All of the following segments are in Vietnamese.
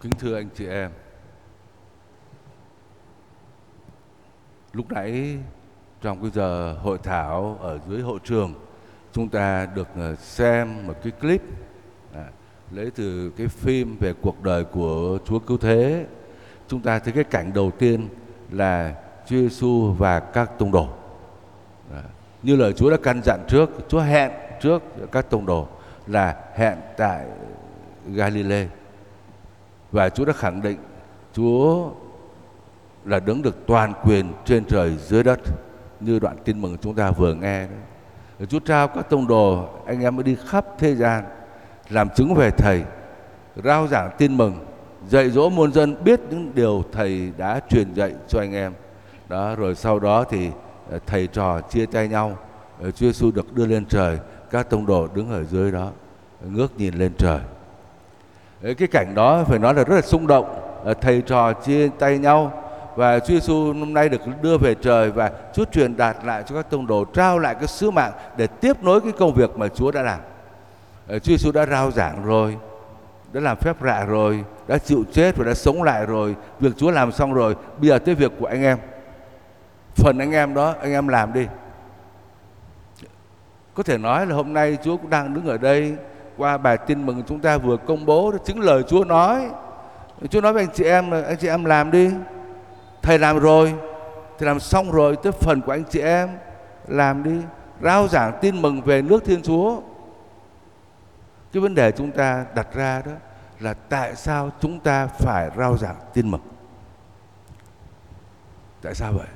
Kính thưa anh chị em, lúc nãy trong cái giờ hội thảo ở dưới hội trường chúng ta được ờ, xem một cái clip à, lấy từ cái phim về cuộc đời của Chúa Cứu Thế. Chúng ta thấy cái cảnh đầu tiên là Chúa Giêsu và các tông đồ. À, như lời Chúa đã căn dặn trước, Chúa hẹn trước các tông đồ là hẹn tại Galilee và Chúa đã khẳng định Chúa là đứng được toàn quyền trên trời, dưới đất, như đoạn tin mừng chúng ta vừa nghe Đó. Chúa trao các tông đồ, anh em mới đi khắp thế gian làm chứng về thầy, rao giảng tin mừng, dạy dỗ muôn dân biết những điều thầy đã truyền dạy cho anh em. Đó, rồi sau đó thì ờ, thầy trò chia tay nhau. Ờ, Chúa Giêsu được đưa lên trời, các tông đồ đứng ở dưới đó, ngước nhìn lên trời. Ờ, cái cảnh đó phải nói là rất là xung động ờ, thầy trò chia tay nhau và Chúa Giêsu hôm nay được đưa về trời và Chúa truyền đạt lại cho các tông đồ trao lại cái sứ mạng để tiếp nối cái công việc mà Chúa đã làm. Ờ, Chúa Giêsu đã rao giảng rồi, đã làm phép lạ rồi, đã chịu chết và đã sống lại rồi, việc Chúa làm xong rồi, bây giờ tới việc của anh em. Phần anh em đó anh em làm đi. Có thể nói là hôm nay Chúa cũng đang đứng ở đây qua bài tin mừng chúng ta vừa công bố đó chính lời Chúa nói. Chúa nói với anh chị em là anh chị em làm đi. Thầy làm rồi, thầy làm xong rồi tới phần của anh chị em làm đi. Rao giảng tin mừng về nước Thiên Chúa. Cái vấn đề chúng ta đặt ra đó là tại sao chúng ta phải rao giảng tin mừng? Tại sao vậy?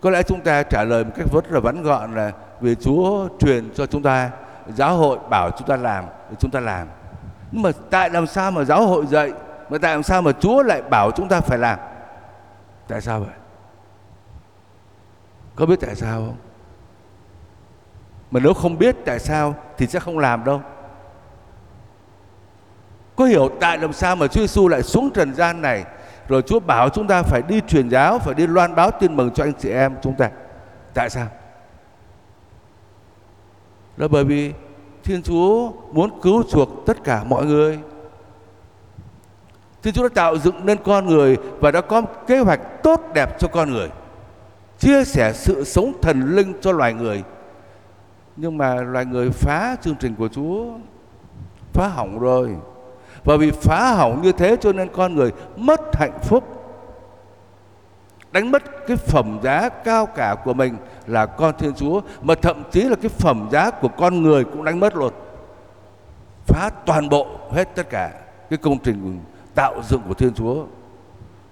Có lẽ chúng ta trả lời một cách rất là vắn gọn là vì Chúa truyền cho chúng ta giáo hội bảo chúng ta làm thì chúng ta làm. Nhưng mà tại làm sao mà giáo hội dạy mà tại làm sao mà Chúa lại bảo chúng ta phải làm? Tại sao vậy? Có biết tại sao không? Mà nếu không biết tại sao thì sẽ không làm đâu. Có hiểu tại làm sao mà Chúa Giêsu lại xuống trần gian này rồi Chúa bảo chúng ta phải đi truyền giáo, phải đi loan báo tin mừng cho anh chị em chúng ta. Tại sao? Là bởi vì Thiên Chúa muốn cứu chuộc tất cả mọi người. Thiên Chúa đã tạo dựng nên con người và đã có kế hoạch tốt đẹp cho con người. Chia sẻ sự sống thần linh cho loài người. Nhưng mà loài người phá chương trình của Chúa. Phá hỏng rồi. Và vì phá hỏng như thế cho nên con người mất hạnh phúc. Đánh mất cái phẩm giá cao cả của mình là con Thiên Chúa. Mà thậm chí là cái phẩm giá của con người cũng đánh mất luôn. Phá toàn bộ, hết tất cả cái công trình tạo dựng của Thiên Chúa.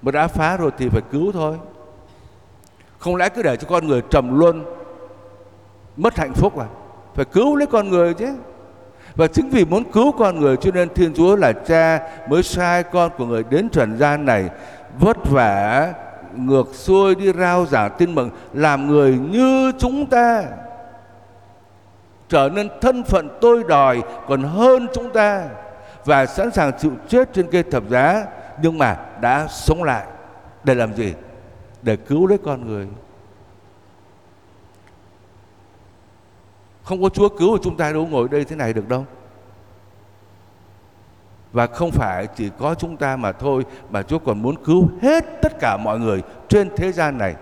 Mà đã phá rồi thì phải cứu thôi. Không lẽ cứ để cho con người trầm luân, mất hạnh phúc à? Phải cứu lấy con người chứ. Và chính vì muốn cứu con người cho nên Thiên Chúa là cha mới sai con của người đến trần gian này, vất vả ngược xuôi đi rao giảng tin mừng, làm người như chúng ta. Trở nên thân phận tôi đòi còn hơn chúng ta và sẵn sàng chịu chết trên cây thập giá, nhưng mà đã sống lại. Để làm gì? Để cứu lấy con người. Không có Chúa cứu của chúng ta đâu, ngồi đây thế này được đâu và không phải chỉ có chúng ta mà thôi, mà Chúa còn muốn cứu hết tất cả mọi người trên thế gian này.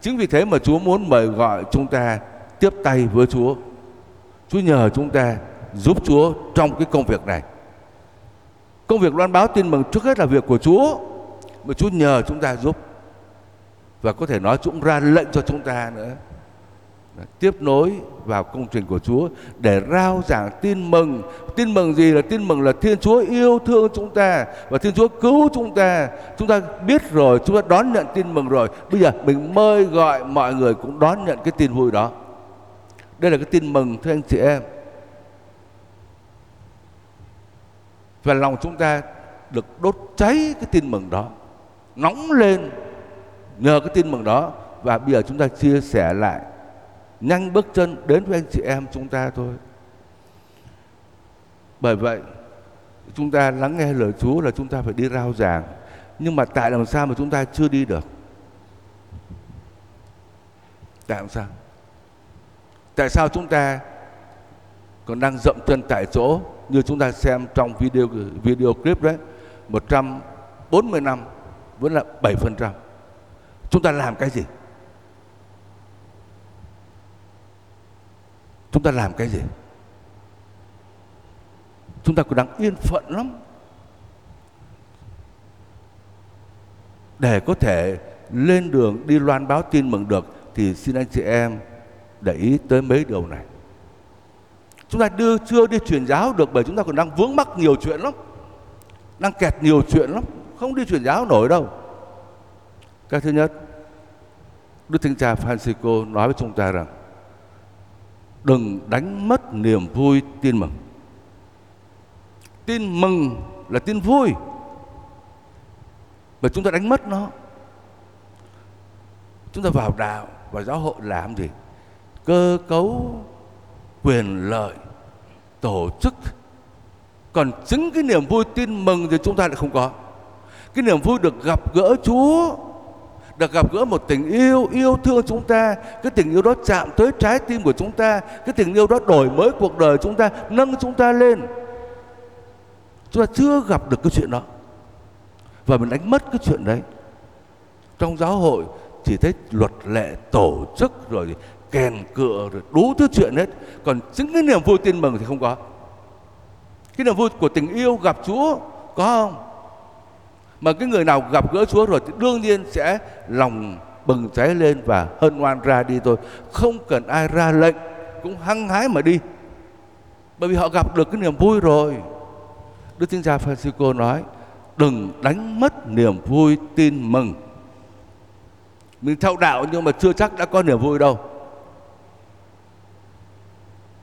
Chính vì thế mà Chúa muốn mời gọi chúng ta tiếp tay với Chúa. Chúa nhờ chúng ta giúp Chúa trong cái công việc này. Công việc loan báo tin mừng trước hết là việc của Chúa, mà Chúa nhờ chúng ta giúp. Và có thể nói chúng ra lệnh cho chúng ta nữa tiếp nối vào công trình của Chúa để rao giảng tin mừng. Tin mừng gì là tin mừng là Thiên Chúa yêu thương chúng ta và Thiên Chúa cứu chúng ta. Chúng ta biết rồi, chúng ta đón nhận tin mừng rồi. Bây giờ mình mời gọi mọi người cũng đón nhận cái tin vui đó. Đây là cái tin mừng thưa anh chị em. Và lòng chúng ta được đốt cháy cái tin mừng đó. Nóng lên nhờ cái tin mừng đó và bây giờ chúng ta chia sẻ lại nhanh bước chân đến với anh chị em chúng ta thôi. Bởi vậy, chúng ta lắng nghe lời Chúa là chúng ta phải đi rao giảng. Nhưng mà tại làm sao mà chúng ta chưa đi được? Tại làm sao? Tại sao chúng ta còn đang dậm chân tại chỗ như chúng ta xem trong video video clip đấy 140 năm vẫn là 7%. Chúng ta làm cái gì? Chúng ta làm cái gì? Chúng ta còn đang yên phận lắm. Để có thể lên đường đi loan báo tin mừng được thì xin anh chị em để ý tới mấy điều này. Chúng ta đưa chưa đi truyền giáo được bởi chúng ta còn đang vướng mắc nhiều chuyện lắm. Đang kẹt nhiều chuyện lắm, không đi truyền giáo nổi đâu. Cái thứ nhất, Đức Thánh Cha Francisco nói với chúng ta rằng đừng đánh mất niềm vui tin mừng. Tin mừng là tin vui. Mà chúng ta đánh mất nó. Chúng ta vào đạo và giáo hội làm gì? Cơ cấu quyền lợi, tổ chức còn chính cái niềm vui tin mừng thì chúng ta lại không có cái niềm vui được gặp gỡ chúa được gặp gỡ một tình yêu yêu thương chúng ta. Cái tình yêu đó chạm tới trái tim của chúng ta. Cái tình yêu đó đổi mới cuộc đời chúng ta, nâng chúng ta lên. Chúng ta chưa gặp được cái chuyện đó. Và mình đánh mất cái chuyện đấy. Trong giáo hội chỉ thấy luật lệ tổ chức rồi kèn cựa rồi đủ thứ chuyện hết. Còn chính cái niềm vui tin mừng thì không có. Cái niềm vui của tình yêu gặp Chúa có không? Mà cái người nào gặp gỡ Chúa rồi thì đương nhiên sẽ lòng bừng cháy lên và hân hoan ra đi thôi. Không cần ai ra lệnh, cũng hăng hái mà đi. Bởi vì họ gặp được cái niềm vui rồi. Đức Thánh Cha Francisco nói, đừng đánh mất niềm vui tin mừng. Mình theo đạo nhưng mà chưa chắc đã có niềm vui đâu.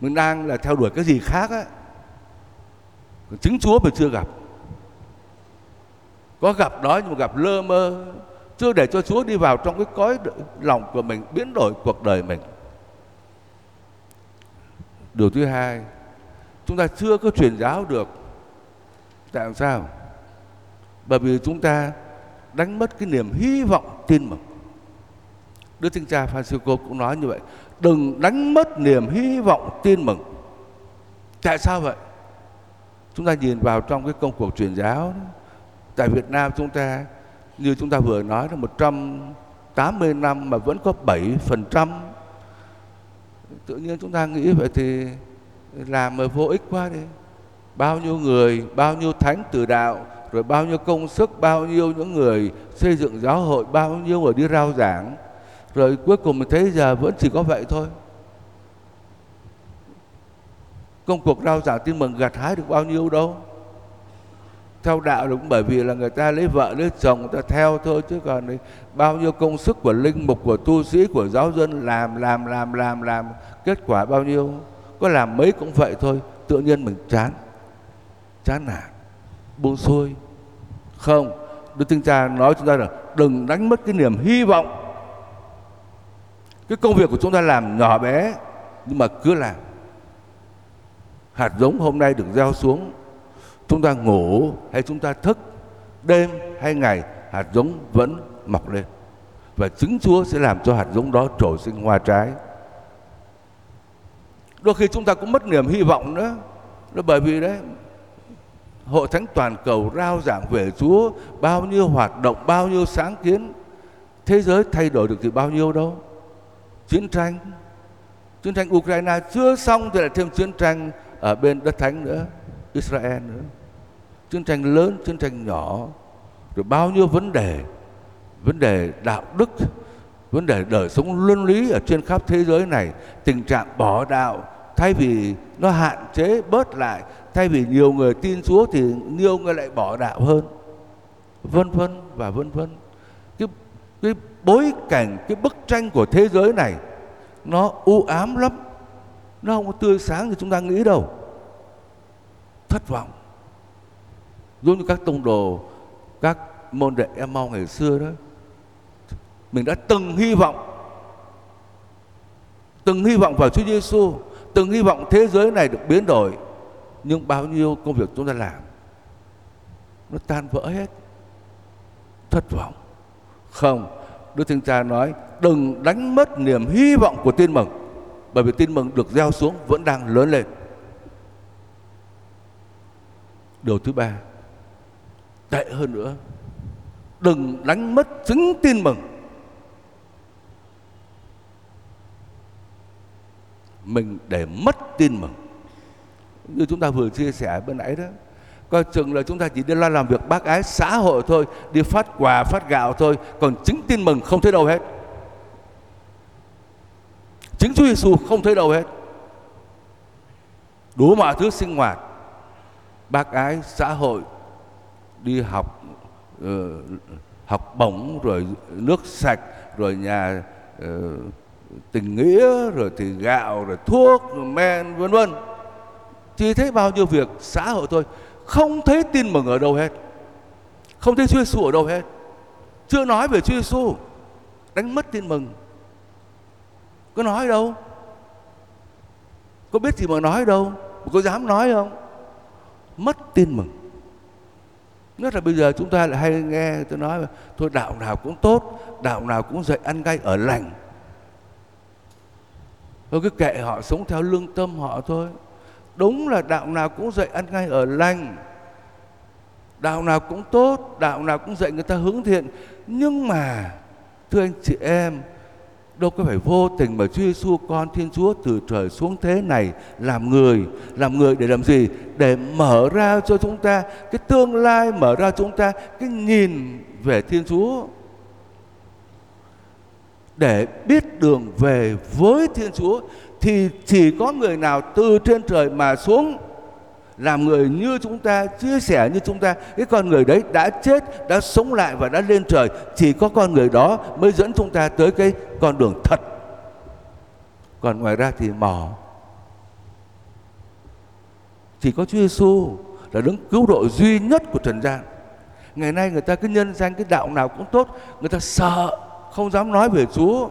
Mình đang là theo đuổi cái gì khác á. Chứng chúa mình chưa gặp có gặp đó nhưng mà gặp lơ mơ. Chưa để cho chúa đi vào trong cái cõi lòng của mình, biến đổi cuộc đời mình. Điều thứ hai, chúng ta chưa có truyền giáo được. Tại sao? Bởi vì chúng ta đánh mất cái niềm hy vọng tin mừng. Đức Thánh Cha Francisco cũng nói như vậy, đừng đánh mất niềm hy vọng tin mừng. Tại sao vậy? Chúng ta nhìn vào trong cái công cuộc truyền giáo tại Việt Nam chúng ta, như chúng ta vừa nói là 180 năm mà vẫn có 7% tự nhiên chúng ta nghĩ vậy thì làm mà vô ích quá đi. Bao nhiêu người, bao nhiêu thánh tử đạo, rồi bao nhiêu công sức, bao nhiêu những người xây dựng giáo hội, bao nhiêu người đi rao giảng, rồi cuối cùng mình thấy giờ vẫn chỉ có vậy thôi. Công cuộc rao giảng tin mừng gặt hái được bao nhiêu đâu theo đạo đúng, bởi vì là người ta lấy vợ, lấy chồng, người ta theo thôi, chứ còn bao nhiêu công sức của linh mục, của tu sĩ, của giáo dân làm làm làm làm làm, kết quả bao nhiêu? Có làm mấy cũng vậy thôi, tự nhiên mình chán. Chán nản, buông xuôi. Không, đức tin cha nói chúng ta là đừng đánh mất cái niềm hy vọng. Cái công việc của chúng ta làm nhỏ bé, nhưng mà cứ làm. Hạt giống hôm nay được gieo xuống chúng ta ngủ hay chúng ta thức, đêm hay ngày, hạt giống vẫn mọc lên. Và chính Chúa sẽ làm cho hạt giống đó trổ sinh hoa trái. Đôi khi chúng ta cũng mất niềm hy vọng nữa. Đó bởi vì đấy, hội thánh toàn cầu rao giảng về Chúa bao nhiêu hoạt động, bao nhiêu sáng kiến. Thế giới thay đổi được thì bao nhiêu đâu. Chiến tranh chiến tranh Ukraine chưa xong thì lại thêm chiến tranh ở bên đất thánh nữa, Israel nữa chiến tranh lớn, chiến tranh nhỏ, rồi bao nhiêu vấn đề vấn đề đạo đức, vấn đề đời sống luân lý ở trên khắp thế giới này, tình trạng bỏ đạo, thay vì nó hạn chế bớt lại, thay vì nhiều người tin Chúa thì nhiều người lại bỏ đạo hơn, vân vân và vân vân. Cái cái bối cảnh, cái bức tranh của thế giới này, nó u ám lắm, nó không có tươi sáng như chúng ta nghĩ đâu. Thất vọng giống như các tông đồ, các môn đệ em mau ngày xưa đó. Mình đã từng hy vọng, từng hy vọng vào Chúa Giêsu từng hy vọng thế giới này được biến đổi. Nhưng bao nhiêu công việc chúng ta làm, nó tan vỡ hết. Thất vọng. Không, Đức Thánh Cha nói, đừng đánh mất niềm hy vọng của tin mừng, bởi vì tin mừng được gieo xuống vẫn đang lớn lên. Điều thứ ba tệ hơn nữa. Đừng đánh mất chứng tin mừng. Mình để mất tin mừng. Như chúng ta vừa chia sẻ bên nãy đó, coi chừng là chúng ta chỉ đi lo làm việc bác ái xã hội thôi, đi phát quà, phát gạo thôi, còn chứng tin mừng không thấy đâu hết. Chính Chúa Giêsu không thấy đâu hết. Đủ mọi thứ sinh hoạt, bác ái xã hội đi học ờ, học bổng, rồi nước sạch, rồi nhà ờ, tình nghĩa, rồi thì gạo, rồi thuốc, rồi men, vân vân. Chỉ thấy bao nhiêu việc xã hội thôi, không thấy tin mừng ở đâu hết. Không thấy Chúa Giêsu ở đâu hết. Chưa nói về Chúa Giêsu, đánh mất tin mừng. Có nói đâu? Có biết gì mà nói đâu? Có dám nói không? Mất tin mừng nhất là bây giờ chúng ta lại hay nghe tôi nói thôi, đạo nào cũng tốt, đạo nào cũng dạy ăn chay ở lành. Thôi, cứ kệ họ, sống theo lương tâm họ thôi. Đúng là đạo nào cũng dạy ăn ngay ở lành. Đạo nào cũng tốt, đạo nào cũng dạy người ta hướng thiện. Nhưng mà, thưa anh chị em đâu có phải vô tình mà Chúa Giêsu con Thiên Chúa từ trời xuống thế này làm người, làm người để làm gì? Để mở ra cho chúng ta cái tương lai, mở ra chúng ta cái nhìn về Thiên Chúa. Để biết đường về với Thiên Chúa thì chỉ có người nào từ trên trời mà xuống làm người như chúng ta, chia sẻ như chúng ta. Cái con người đấy đã chết, đã sống lại và đã lên trời. Chỉ có con người đó mới dẫn chúng ta tới cái con đường thật. Còn ngoài ra thì mò. Chỉ có Chúa Giêsu là đấng cứu độ duy nhất của trần gian. Ngày nay người ta cứ nhân danh cái đạo nào cũng tốt. Người ta sợ, không dám nói về Chúa.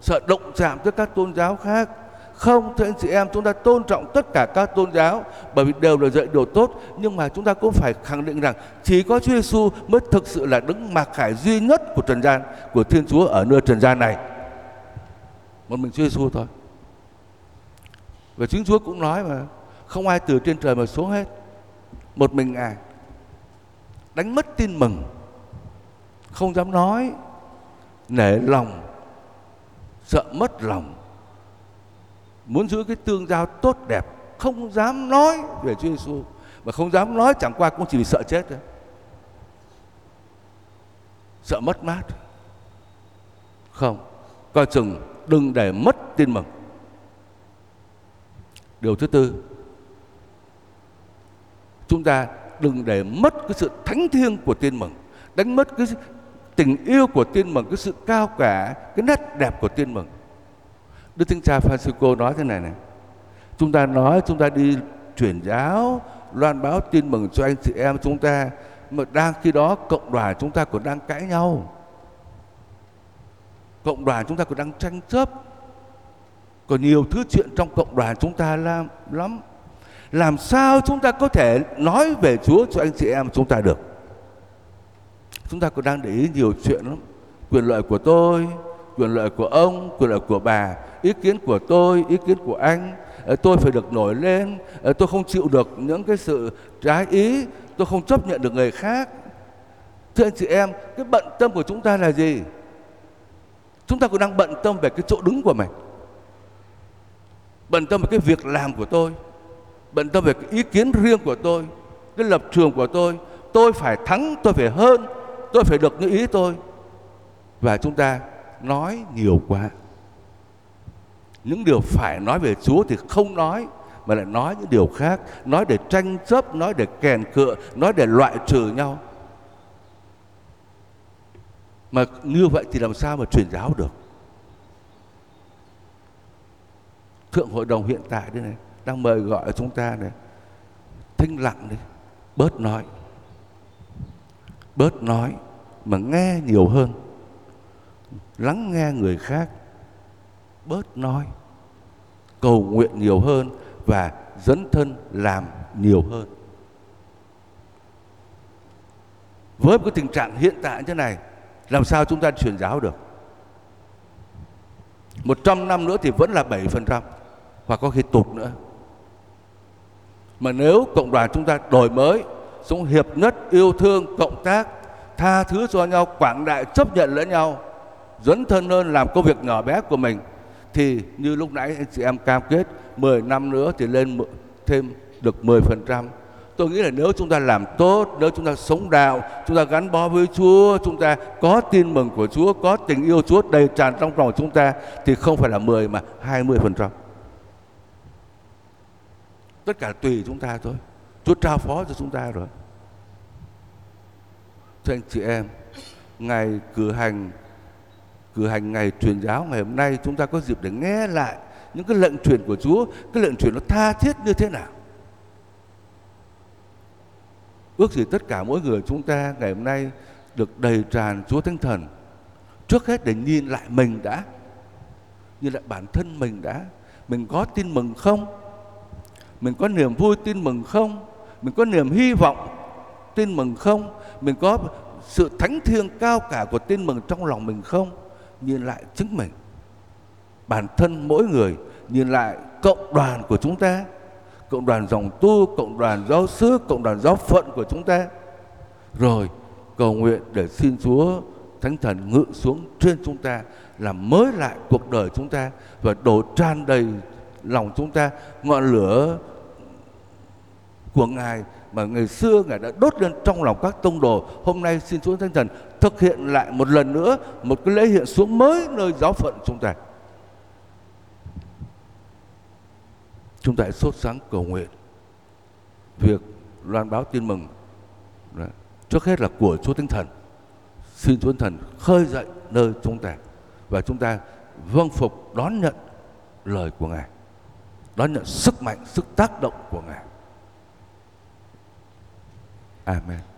Sợ động chạm tới các tôn giáo khác không, thưa anh chị em, chúng ta tôn trọng tất cả các tôn giáo bởi vì đều là dạy điều tốt, nhưng mà chúng ta cũng phải khẳng định rằng chỉ có Chúa Giêsu mới thực sự là đứng mặc khải duy nhất của trần gian, của Thiên Chúa ở nơi trần gian này. Một mình Chúa Giêsu thôi. Và chính Chúa cũng nói mà không ai từ trên trời mà xuống hết. Một mình Ngài đánh mất tin mừng, không dám nói, nể lòng, sợ mất lòng muốn giữ cái tương giao tốt đẹp, không dám nói về Chúa Giêsu mà không dám nói chẳng qua cũng chỉ vì sợ chết thôi. Sợ mất mát. Không, coi chừng đừng để mất tin mừng. Điều thứ tư, chúng ta đừng để mất cái sự thánh thiêng của tin mừng, đánh mất cái tình yêu của tin mừng, cái sự cao cả, cái nét đẹp của tin mừng. Đức Thánh Cha Francisco nói thế này này. Chúng ta nói chúng ta đi truyền giáo, loan báo tin mừng cho anh chị em chúng ta mà đang khi đó cộng đoàn chúng ta còn đang cãi nhau. Cộng đoàn chúng ta còn đang tranh chấp. Còn nhiều thứ chuyện trong cộng đoàn chúng ta làm lắm. Làm sao chúng ta có thể nói về Chúa cho anh chị em chúng ta được? Chúng ta còn đang để ý nhiều chuyện lắm. Quyền lợi của tôi, quyền lợi của ông, quyền lợi của bà, ý kiến của tôi, ý kiến của anh, ờ, tôi phải được nổi lên, ờ, tôi không chịu được những cái sự trái ý, tôi không chấp nhận được người khác. Thưa anh chị em, cái bận tâm của chúng ta là gì? Chúng ta cũng đang bận tâm về cái chỗ đứng của mình. Bận tâm về cái việc làm của tôi, bận tâm về cái ý kiến riêng của tôi, cái lập trường của tôi, tôi phải thắng, tôi phải hơn, tôi phải được như ý tôi. Và chúng ta nói nhiều quá những điều phải nói về Chúa thì không nói, mà lại nói những điều khác, nói để tranh chấp, nói để kèn cựa, nói để loại trừ nhau. Mà như vậy thì làm sao mà truyền giáo được? Thượng hội đồng hiện tại đây này, đang mời gọi chúng ta này, thinh lặng đi, bớt nói bớt nói mà nghe nhiều hơn, lắng nghe người khác bớt nói. Cầu nguyện nhiều hơn và dấn thân làm nhiều hơn. Với cái tình trạng hiện tại như thế này, làm sao chúng ta truyền giáo được? Một trăm năm nữa thì vẫn là 7% hoặc có khi tụt nữa. Mà nếu cộng đoàn chúng ta đổi mới, sống hiệp nhất, yêu thương, cộng tác, tha thứ cho nhau, quảng đại, chấp nhận lẫn nhau, dấn thân hơn làm công việc nhỏ bé của mình thì như lúc nãy anh chị em cam kết 10 năm nữa thì lên thêm được 10%. Tôi nghĩ là nếu chúng ta làm tốt, nếu chúng ta sống đạo, chúng ta gắn bó với Chúa, chúng ta có tin mừng của Chúa, có tình yêu Chúa đầy tràn trong lòng chúng ta thì không phải là 10 mà 20%. Tất cả tùy chúng ta thôi. Chúa trao phó cho chúng ta rồi. Thưa anh chị em, ngày cử hành cử hành ngày truyền giáo ngày hôm nay chúng ta có dịp để nghe lại những cái lệnh truyền của Chúa, cái lệnh truyền nó tha thiết như thế nào. Ước gì tất cả mỗi người chúng ta ngày hôm nay được đầy tràn Chúa Thánh Thần. Trước hết để nhìn lại mình đã, nhìn lại bản thân mình đã. Mình có tin mừng không? Mình có niềm vui tin mừng không? Mình có niềm hy vọng tin mừng không? Mình có sự thánh thiêng cao cả của tin mừng trong lòng mình không? Nhìn lại chính mình. Bản thân mỗi người nhìn lại cộng đoàn của chúng ta, cộng đoàn dòng tu, cộng đoàn giáo xứ cộng đoàn giáo phận của chúng ta. Rồi, cầu nguyện để xin Chúa Thánh Thần ngự xuống trên chúng ta, làm mới lại cuộc đời chúng ta và đổ tràn đầy lòng chúng ta, ngọn lửa của Ngài mà ngày xưa Ngài đã đốt lên trong lòng các tông đồ. Hôm nay xin Chúa Thánh Thần thực hiện lại một lần nữa một cái lễ hiện xuống mới nơi giáo phận chúng ta. chúng ta hãy sốt sáng cầu nguyện việc loan báo tin mừng Đấy. trước hết là của Chúa Thánh Thần xin Chúa Thánh Thần khơi dậy nơi chúng ta và chúng ta vâng phục đón nhận lời của Ngài, đón nhận sức mạnh, sức tác động của Ngài Amen